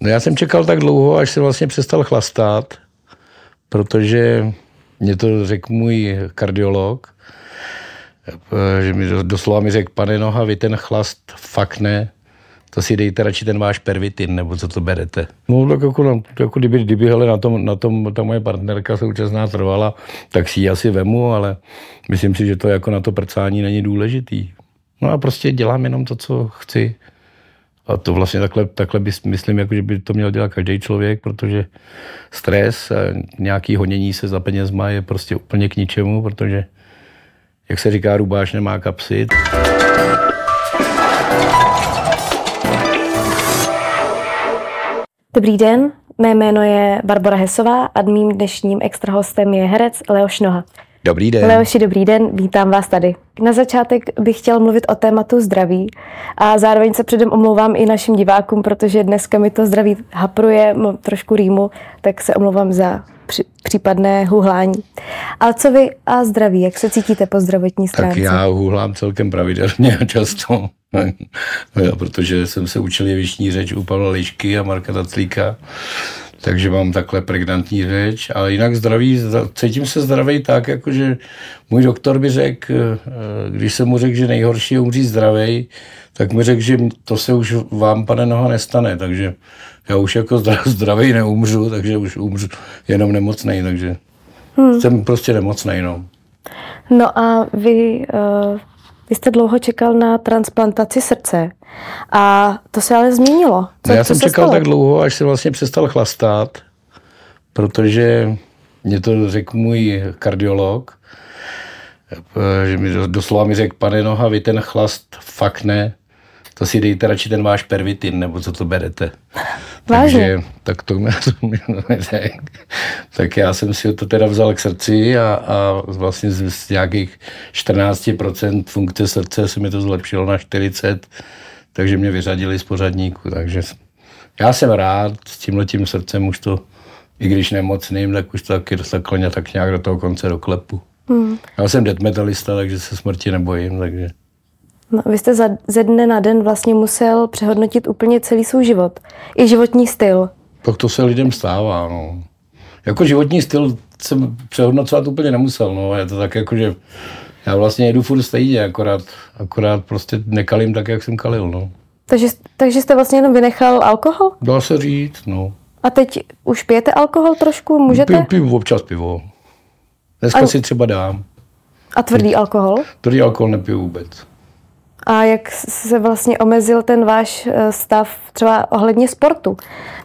No já jsem čekal tak dlouho, až se vlastně přestal chlastat, protože mě to řekl můj kardiolog, že mi doslova mi řekl, pane Noha, vy ten chlast fakt ne, to si dejte radši ten váš pervitin, nebo co to berete. No tak jako, jako kdyby, kdyby hele, na, tom, na tom ta moje partnerka současná trvala, tak si ji asi vemu, ale myslím si, že to jako na to prcání není důležitý. No a prostě dělám jenom to, co chci. A to vlastně takhle, takhle bys, myslím, jako, že by to měl dělat každý člověk, protože stres a nějaký honění se za penězma je prostě úplně k ničemu, protože, jak se říká, rubáš nemá kapsy. Dobrý den, mé jméno je Barbara Hesová a mým dnešním extra hostem je herec Leoš Noha. Dobrý den. Leoši, dobrý den, vítám vás tady. Na začátek bych chtěl mluvit o tématu zdraví a zároveň se předem omlouvám i našim divákům, protože dneska mi to zdraví hapruje, trošku rýmu, tak se omlouvám za při, případné huhlání. Ale co vy a zdraví, jak se cítíte po zdravotní stránce? Tak já huhlám celkem pravidelně a často, protože jsem se učil jevištní řeč u Pavla Lišky a Marka Taclíka takže mám takhle pregnantní řeč, ale jinak zdraví, cítím se zdravý tak, jakože můj doktor by řekl, eh, když jsem mu řekl, že nejhorší je umřít zdravý, tak mi řekl, že to se už vám, pane Noha, nestane, takže já už jako zdravý neumřu, takže už umřu jenom nemocnej, takže hmm. jsem prostě nemocnej, no. No a vy, uh, vy jste dlouho čekal na transplantaci srdce. A to se ale změnilo. Co, já jsem čekal stalo? tak dlouho, až se vlastně přestal chlastat, protože mě to řekl můj kardiolog, že mi doslova mi řekl, pane Noha, vy ten chlast fakt ne, to si dejte radši ten váš pervitin, nebo co to berete. Vážně? Takže, tak to mě. Tak já jsem si to teda vzal k srdci a, a vlastně z, z nějakých 14% funkce srdce se mi to zlepšilo na 40 takže mě vyřadili z pořadníku. Takže já jsem rád, s tímhletím srdcem už to, i když nemocným, tak už to taky dostal tak nějak do toho konce do klepu. Hmm. Já jsem death metalista, takže se smrti nebojím, takže... No, vy jste za, ze dne na den vlastně musel přehodnotit úplně celý svůj život. I životní styl. Tak to se lidem stává, no. Jako životní styl jsem přehodnocovat úplně nemusel, no. Je to tak jako, že já vlastně jedu furt stejně, akorát, akorát prostě nekalím tak, jak jsem kalil, no. Takže, takže jste vlastně jenom vynechal alkohol? Dá se říct, no. A teď už pijete alkohol trošku? Můžete? Piju, piju občas pivo. Dneska a... si třeba dám. A tvrdý alkohol? Tvrdý alkohol nepiju vůbec. A jak se vlastně omezil ten váš eh, stav třeba ohledně sportu?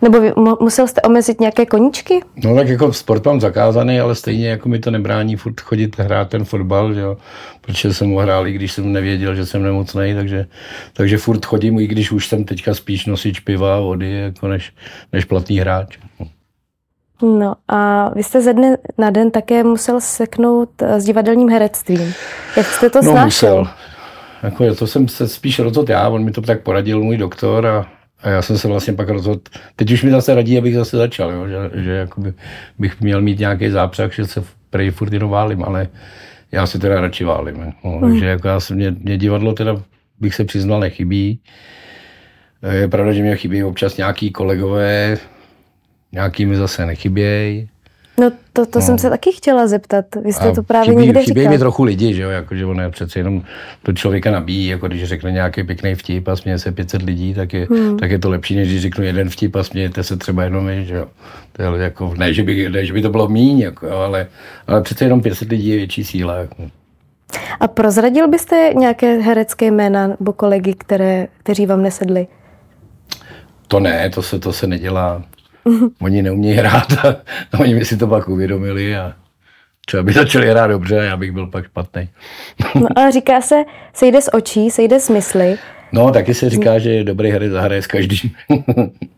Nebo musel jste omezit nějaké koníčky? No tak jako sport mám zakázaný, ale stejně jako mi to nebrání furt chodit hrát ten fotbal, že jo? protože jsem ho hrál, i když jsem nevěděl, že jsem nemocný, takže, takže furt chodím, i když už jsem teďka spíš nosič piva a vody, jako než, než platný hráč. No a vy jste ze dne na den také musel seknout eh, s divadelním herectvím. Jak jste to no, snášel? Musel. Jako, to jsem se spíš rozhodl já, on mi to tak poradil můj doktor a, a já jsem se vlastně pak rozhodl, teď už mi zase radí, abych zase začal, jo, že, že jakoby bych měl mít nějaký zápřah, že se prej furt jenom válím, ale já si teda radši válím. No, mm. Takže jako já jsem, mě, mě divadlo teda, bych se přiznal, nechybí. Je pravda, že mě chybí občas nějaký kolegové, nějaký mi zase nechybějí. No to, to no. jsem se taky chtěla zeptat. Vy jste a to právě chybí, někde chybí říkal. mi trochu lidi, že jo, jako, že on je přece jenom to člověka nabíjí, jako když řekne nějaký pěkný vtip a směje se 500 lidí, tak je, hmm. tak je to lepší, než když řeknu jeden vtip a smějete se třeba jenom vy, že jo. To je jako, ne, že by, ne, že by to bylo míň, jako, ale, ale přece jenom 500 lidí je větší síla. Jako. A prozradil byste nějaké herecké jména nebo kolegy, které, kteří vám nesedli? To ne, to se, to se nedělá. Oni neumějí hrát a oni by si to pak uvědomili a třeba by začali hrát dobře a já bych byl pak špatný. no ale říká se, sejde z očí, sejde z mysli. No, taky se říká, že je dobrý herec zahraje s každým.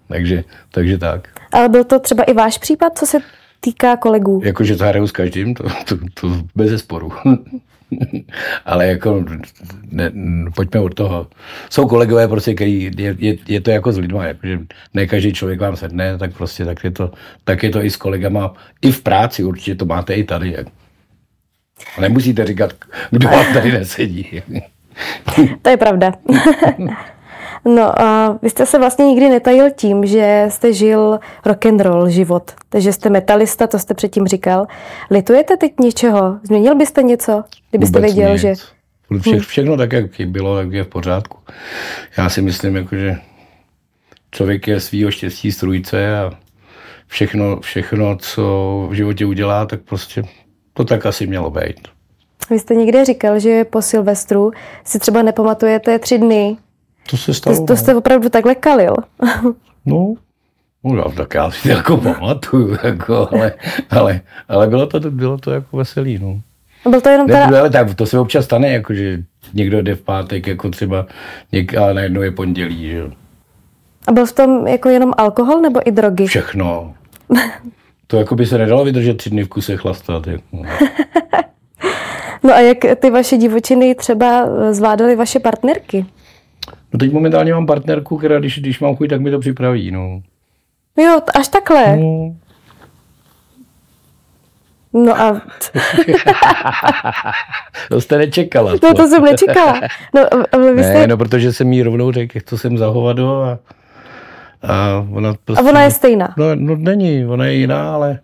takže, takže tak. Ale byl to třeba i váš případ, co se týká kolegů? Jakože zahraju s každým, to, to, to bez sporu. ale jako, ne, pojďme od toho. Jsou kolegové, prostě, který, je, je, je to jako s lidma, jako, že ne každý člověk vám sedne, tak prostě tak je, to, tak je to i s kolegama. I v práci určitě to máte i tady. Jak. A nemusíte říkat, kdo vám tady nesedí. to je pravda. No a vy jste se vlastně nikdy netajil tím, že jste žil rock and roll život, takže jste metalista, to jste předtím říkal. Litujete teď něčeho? Změnil byste něco, kdybyste Vůbec věděl, nic. že... Vše, všechno tak, jak bylo, tak je v pořádku. Já si myslím, jako, že člověk je svýho štěstí strůjce a všechno, všechno, co v životě udělá, tak prostě to tak asi mělo být. Vy jste někde říkal, že po Silvestru si třeba nepamatujete tři dny. To se stalo. To, to jste opravdu takhle kalil. No, no já, tak já si to jako pamatuju, jako, ale, ale, ale, bylo, to, bylo to jako veselý. No. Byl to jenom teda... Ne, ale tak to se občas stane, jako, že někdo jde v pátek, jako třeba, něk, a najednou je pondělí. Že? A byl v tom jako jenom alkohol nebo i drogy? Všechno. To jako by se nedalo vydržet tři dny v kuse chlastat. Jako. No a jak ty vaše divočiny třeba eh, zvládaly vaše partnerky? No teď momentálně mám partnerku, která když, když mám chuť, tak mi to připraví. No. Jo, t- až takhle. No, No a to jste nečekala. no, to jsem nečekala. No, a vy jste... Ne, no protože jsem jí rovnou řekl, jak to jsem za hovado a, a ona A prostě... ona je stejná. No, no není, ona je jiná, ale,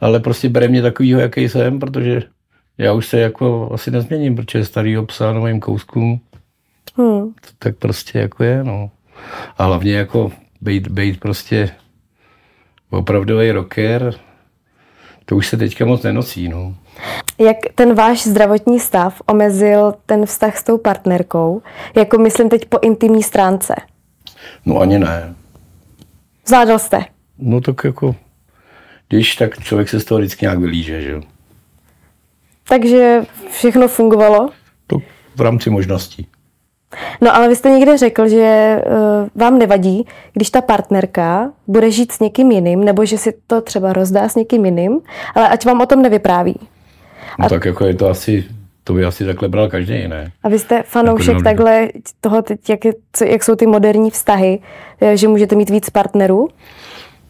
ale prostě bere mě takovýho, jaký jsem, protože já už se jako asi nezměním, protože starýho psa na mým kousku, Hmm. tak prostě jako je, no. A hlavně jako být, být prostě opravdový rocker, to už se teďka moc nenosí, no. Jak ten váš zdravotní stav omezil ten vztah s tou partnerkou? Jako myslím teď po intimní stránce. No ani ne. Zvládal jste? No tak jako, když tak člověk se z toho vždycky nějak vylíže, že jo. Takže všechno fungovalo? To v rámci možností. No ale vy jste někde řekl, že uh, vám nevadí, když ta partnerka bude žít s někým jiným, nebo že si to třeba rozdá s někým jiným, ale ať vám o tom nevypráví. No tak jako je to asi, to by asi takhle bral každý, ne? A vy jste fanoušek Jako takhle toho, teď, jak, je, co, jak jsou ty moderní vztahy, eh, že můžete mít víc partnerů?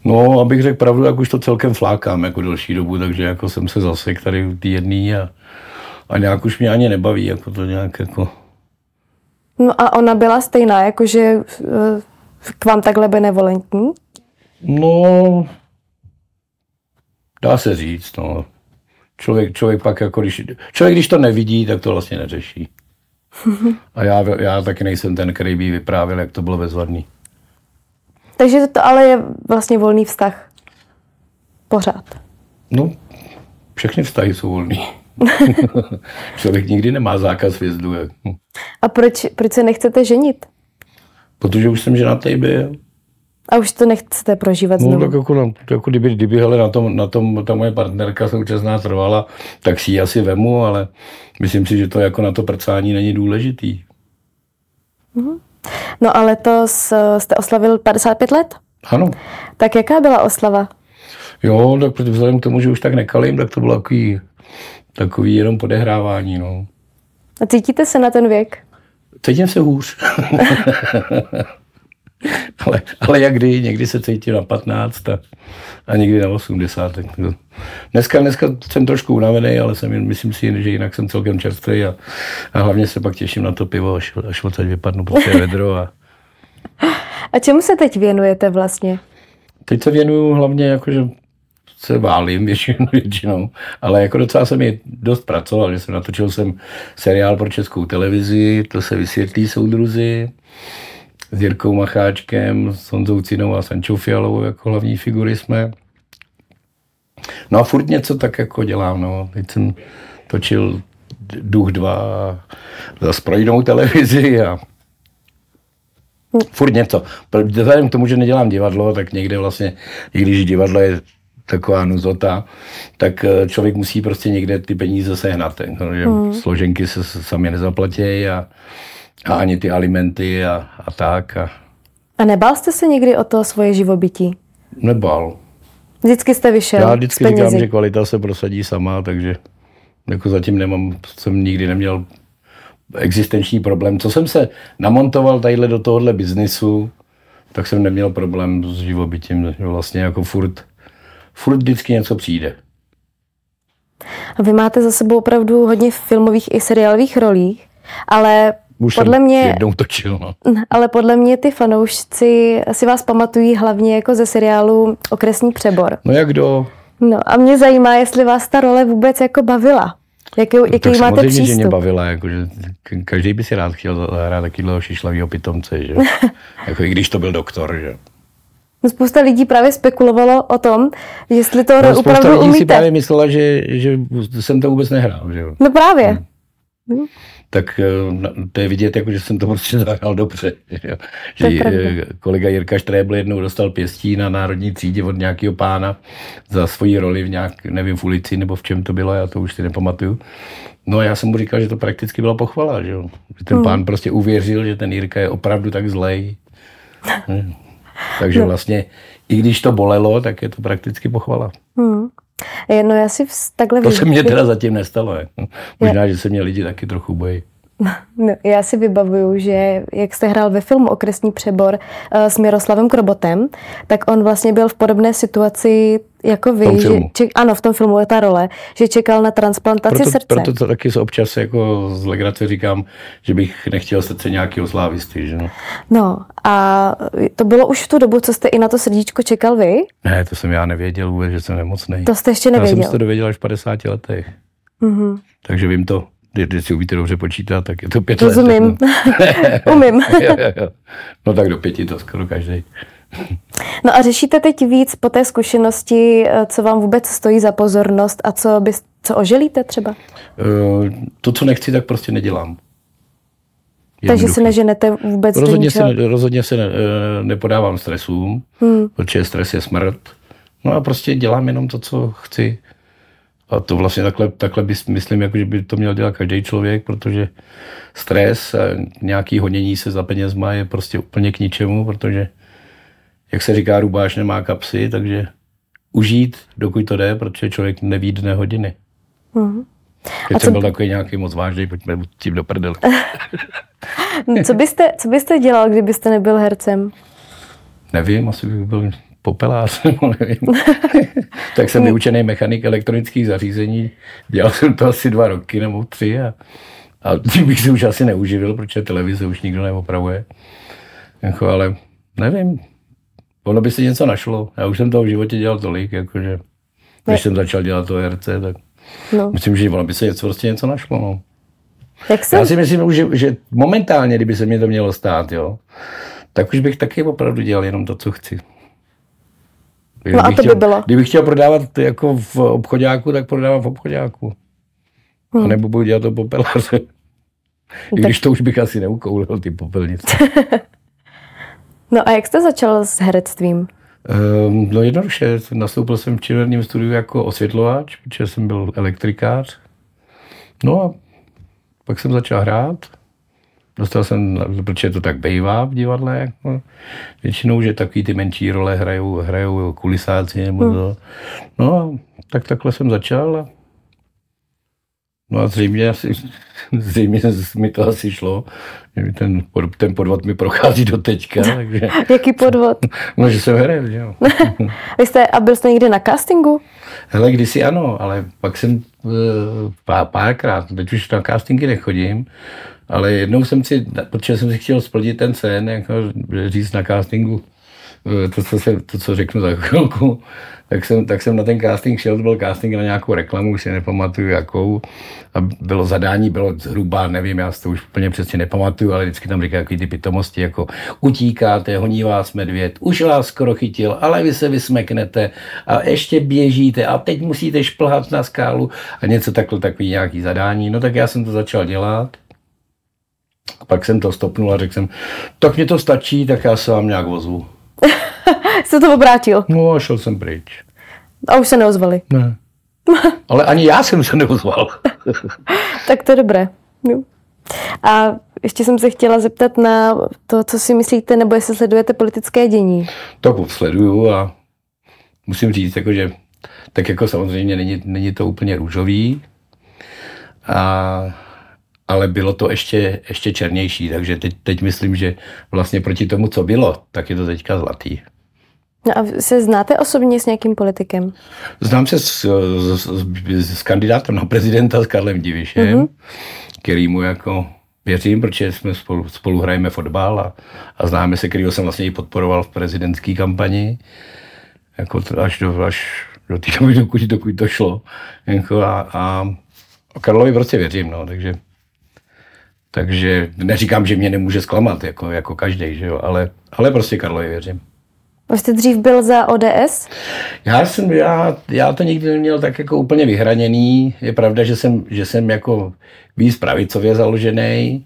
No, abych řekl pravdu, tak už to celkem flákám jako delší dobu, takže jako jsem se zasek tady u té jedný a, a nějak už mě ani nebaví, jako to nějak jako... No a ona byla stejná, jakože eh, k vám takhle benevolentní? No, dá se říct, no. Člověk, člověk pak jako, když, člověk když to nevidí, tak to vlastně neřeší. A já, já taky nejsem ten, který by vyprávěl, jak to bylo bezvadný. Takže to ale je vlastně volný vztah. Pořád. No, všechny vztahy jsou volný. člověk nikdy nemá zákaz vjezdu. jak- A proč, proč se nechcete ženit? Protože už jsem ženatý byl. A už to nechcete prožívat No, znovu? tak jako, na, jako kdyby, kdyby hele, na, tom, na tom ta moje partnerka současná trvala, tak si ji asi vemu, ale myslím si, že to jako na to prcání není důležitý. No a letos eh, jste oslavil 55 let? Ano. Tak jaká byla oslava? Jo, tak vzhledem k tomu, že už tak nekalím, tak to bylo takový, takový jenom podehrávání, no. A cítíte se na ten věk? Cítím se hůř. ale, ale jak kdy, někdy se cítím na 15 a, a někdy na 80. Tak to. Dneska, dneska jsem trošku unavený, ale jsem, myslím si, že jinak jsem celkem čerstvý a, a hlavně se pak těším na to pivo, až, až odsaď vypadnu prostě vedro. A A čemu se teď věnujete vlastně? teď se věnuju hlavně jakože se válím většinou, většinou, ale jako docela jsem i dost pracoval, že jsem natočil jsem seriál pro českou televizi, to se vysvětlí soudruzi, s Jirkou Macháčkem, s Honzou Cinou a Sančou Fialovou jako hlavní figury jsme. No a furt něco tak jako dělám, no. Teď jsem točil Duch 2 a zase pro jinou televizi a furt něco. Vzhledem k tomu, že nedělám divadlo, tak někde vlastně, i když divadlo je taková nuzota, tak eh, člověk musí prostě někde ty peníze sehnat. jako, že Složenky se sami nezaplatí a, a ani ty alimenty a, a tak. A A nebál jste se někdy o to svoje živobytí? nebal. Vždycky jste vyšel Já vždycky penězi. říkám, že kvalita se prosadí sama, takže jako zatím nemám, jsem nikdy neměl existenční problém. Co jsem se namontoval tadyhle do tohohle biznisu, tak jsem neměl problém s živobytím. že Vlastně jako furt, furt vždycky něco přijde. A Vy máte za sebou opravdu hodně filmových i seriálových rolí, ale Už podle jsem mě, jednou točil, no. ale podle mě ty fanoušci si vás pamatují hlavně jako ze seriálu Okresní přebor. No jak kdo? No a mě zajímá, jestli vás ta role vůbec jako bavila. Jaký, jaký tak máte samozřejmě, přístup? že mě bavila, jakože k- každý by si rád chtěl hrát takového šišlavého pitomce, že? jako i když to byl doktor, že? No, Spousta lidí právě spekulovalo o tom, jestli to No, no, opravdu lidí si umíte. právě myslela, že, že jsem to vůbec nehrál, že jo? No právě. tak eh, na- to je vidět, jako, že jsem to prostě zahrál dobře. Že, je že eh, kolega Jirka Štrébl jednou dostal pěstí na národní třídě od nějakého pána za svoji roli v nějak, nevím, v ulici nebo v čem to bylo, já to už si nepamatuju. No a já jsem mu říkal, že to prakticky byla pochvala, že, jo. že ten pán prostě uvěřil, že ten Jirka je opravdu tak zlej. Hm. Takže vlastně, i když to bolelo, tak je to prakticky pochvala. Hmm. Je, No já si takhle To se mně teda zatím nestalo. Jako. Možná, že se mě lidi taky trochu bojí. No, já si vybavuju, že jak jste hrál ve filmu Okresní přebor uh, s Miroslavem Krobotem, tak on vlastně byl v podobné situaci jako vy. tom že ček, ano, v tom filmu je ta role, že čekal na transplantaci Proto, srdce. proto to taky se občas jako z legrace říkám, že bych nechtěl srdce nějakého slávisty. Že no? No a to bylo už v tu dobu, co jste i na to srdíčko čekal vy? Ne, to jsem já nevěděl vůbec, že jsem nemocný. To jste ještě Já jsem nevěděl. si to dověděl až v 50 letech. Mhm. Takže vím to. Když si umíte dobře počítat, tak je to pět Rozumím. let. Umím. jo, jo, jo. No tak do pěti to skoro každý. No a řešíte teď víc po té zkušenosti, eh, co vám vůbec stojí za pozornost a co, bys, co oželíte třeba? Eh, To, co nechci, tak prostě nedělám. Takže se neženete vůbec do Rozhodně se, ničeho? ne, rozhodně se ne, eh, nepodávám stresům, Hmm. protože stres je smrt. No a prostě dělám jenom to, co chci. A to vlastně takhle, takhle bys, myslím, jako, že by to měl dělat každý člověk, protože stres a nějaký honění se za penězma je prostě úplně k ničemu, protože, jak se říká, rubáš nemá kapsy, takže užít, dokud to jde, protože člověk neví dne hodiny. Mhm. Teď jsem byl takový nějaký moc vážný, pojďme tím do prdele. Co byste, co byste dělal, kdybyste nebyl hercem? Nevím, asi bych byl popelář, nebo nevím. tak jsem vyučený mechanik elektronických zařízení. Dělal jsem to asi dva roky nebo tři a, a tím bych se už asi neuživil, protože televize už nikdo neopravuje. Jako, ale nevím, ono by se něco našlo. Já už jsem toho v životě dělal tolik, jakože když jsem začal dělat to RC, tak No. myslím, že ono by se něco, prostě něco našlo. No. Jak se, Já si myslím, že, že momentálně, kdyby se mě to mělo stát, jo, tak už bych taky opravdu dělal jenom to, co chci. No a Kdybych to by chtěl, bylo? Kdybych chtěl prodávat jako v obchodáku, tak prodávám v obchodáku. Hmm. A nebo budu dělat to popelaře. I když to už bych asi neukoulil, ty popelnice. no a jak jste začal s herectvím? Um, no jednoduše, nastoupil jsem v činoherním studiu jako osvětlovač, protože jsem byl elektrikář. No a pak jsem začal hrát. Dostal jsem, protože to tak bývá v divadle, jako většinou, že takový ty menší role hrajou, hrajou kulisáci nebo to. No tak takhle jsem začal a No a zřejmě, asi, zřejmě mi to asi šlo. že mi Ten, pod- ten podvod mi prochází do teďka, takže, Jaký podvod? no, že jsem herec, že jo. Vy jste, a byl jste někde na castingu? Hele, kdysi ano, ale pak jsem eh, pár, párkrát, teď už na castingy nechodím, ale jednou jsem si, protože jsem si chtěl splnit ten sen, jako říct na castingu, to, co, se, to, co řeknu za chvilku, tak jsem, tak jsem na ten casting šel, to byl casting na nějakou reklamu, už si nepamatuju jakou, a bylo zadání, bylo zhruba, nevím, já si to už úplně přesně nepamatuju, ale vždycky tam říkají ty pitomosti, jako utíkáte, honí vás medvěd, už vás skoro chytil, ale vy se vysmeknete a ještě běžíte a teď musíte šplhat na skálu a něco takhle, takový nějaký zadání. No tak já jsem to začal dělat. A pak jsem to stopnul a řekl jsem, tak mě to stačí, tak já se vám nějak ozvu. Jste to obrátil No a šel jsem pryč. a už se neozvali. Ne. Ale ani já jsem se neozval. Tak to je dobré. Jo. A ještě jsem se chtěla zeptat na to, co si myslíte, nebo jestli sledujete politické dění. to sleduju a musím říct, jako, že tak jako samozřejmě není, není to úplně růžový, a, ale bylo to ještě, ještě černější, takže teď, teď myslím, že vlastně proti tomu, co bylo, tak je to teďka zlatý. No a se znáte osobně s nějakým politikem? Znám se s, s, s, s kandidátem na prezidenta s Karlem Divišem, mm-hmm. který mu jako věřím, protože jsme spolu, spolu hrajeme fotbal a, a známe se, kterýho jsem vlastně i podporoval v prezidentské kampani, jako až do, až do té doby, dokud, dokud to šlo. Jako a, a, a Karlovi prostě věřím, no, takže takže neříkám, že mě nemůže zklamat, jako, jako každý, že jo, ale, ale prostě Karlovi věřím. Vy jste dřív byl za ODS? Já jsem, já, já to nikdy neměl tak jako úplně vyhraněný. Je pravda, že jsem, že jsem jako víc pravicově založený,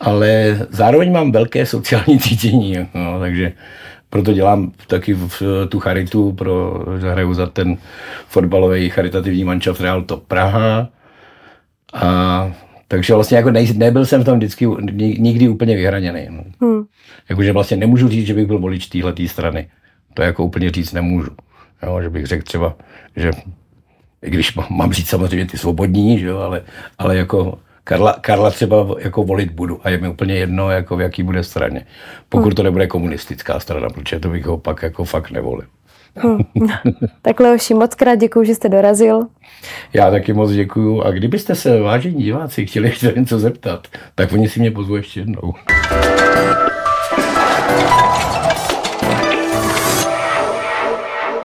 ale zároveň mám velké sociální cítění, no, takže proto dělám taky v, tu charitu, pro, hraju za ten fotbalový charitativní manšaft Real Top Praha. A takže vlastně jako nej, nebyl jsem v tom vždycky nikdy úplně vyhraněný. No. Hmm. Jakože vlastně nemůžu říct, že bych byl volič téhle strany. To jako úplně říct nemůžu. Jo, že bych řekl třeba, že i když mám říct samozřejmě ty svobodní, že jo, ale, ale jako Karla, Karla třeba jako volit budu a je mi úplně jedno, jako v jaký bude straně. Pokud hmm. to nebude komunistická strana, protože to bych ho pak jako fakt nevolil. Hm. Tak Leoši, moc krát děkuji, že jste dorazil. Já taky moc děkuji. A kdybyste se, vážení diváci, chtěli ještě něco zeptat, tak oni si mě pozvou ještě jednou.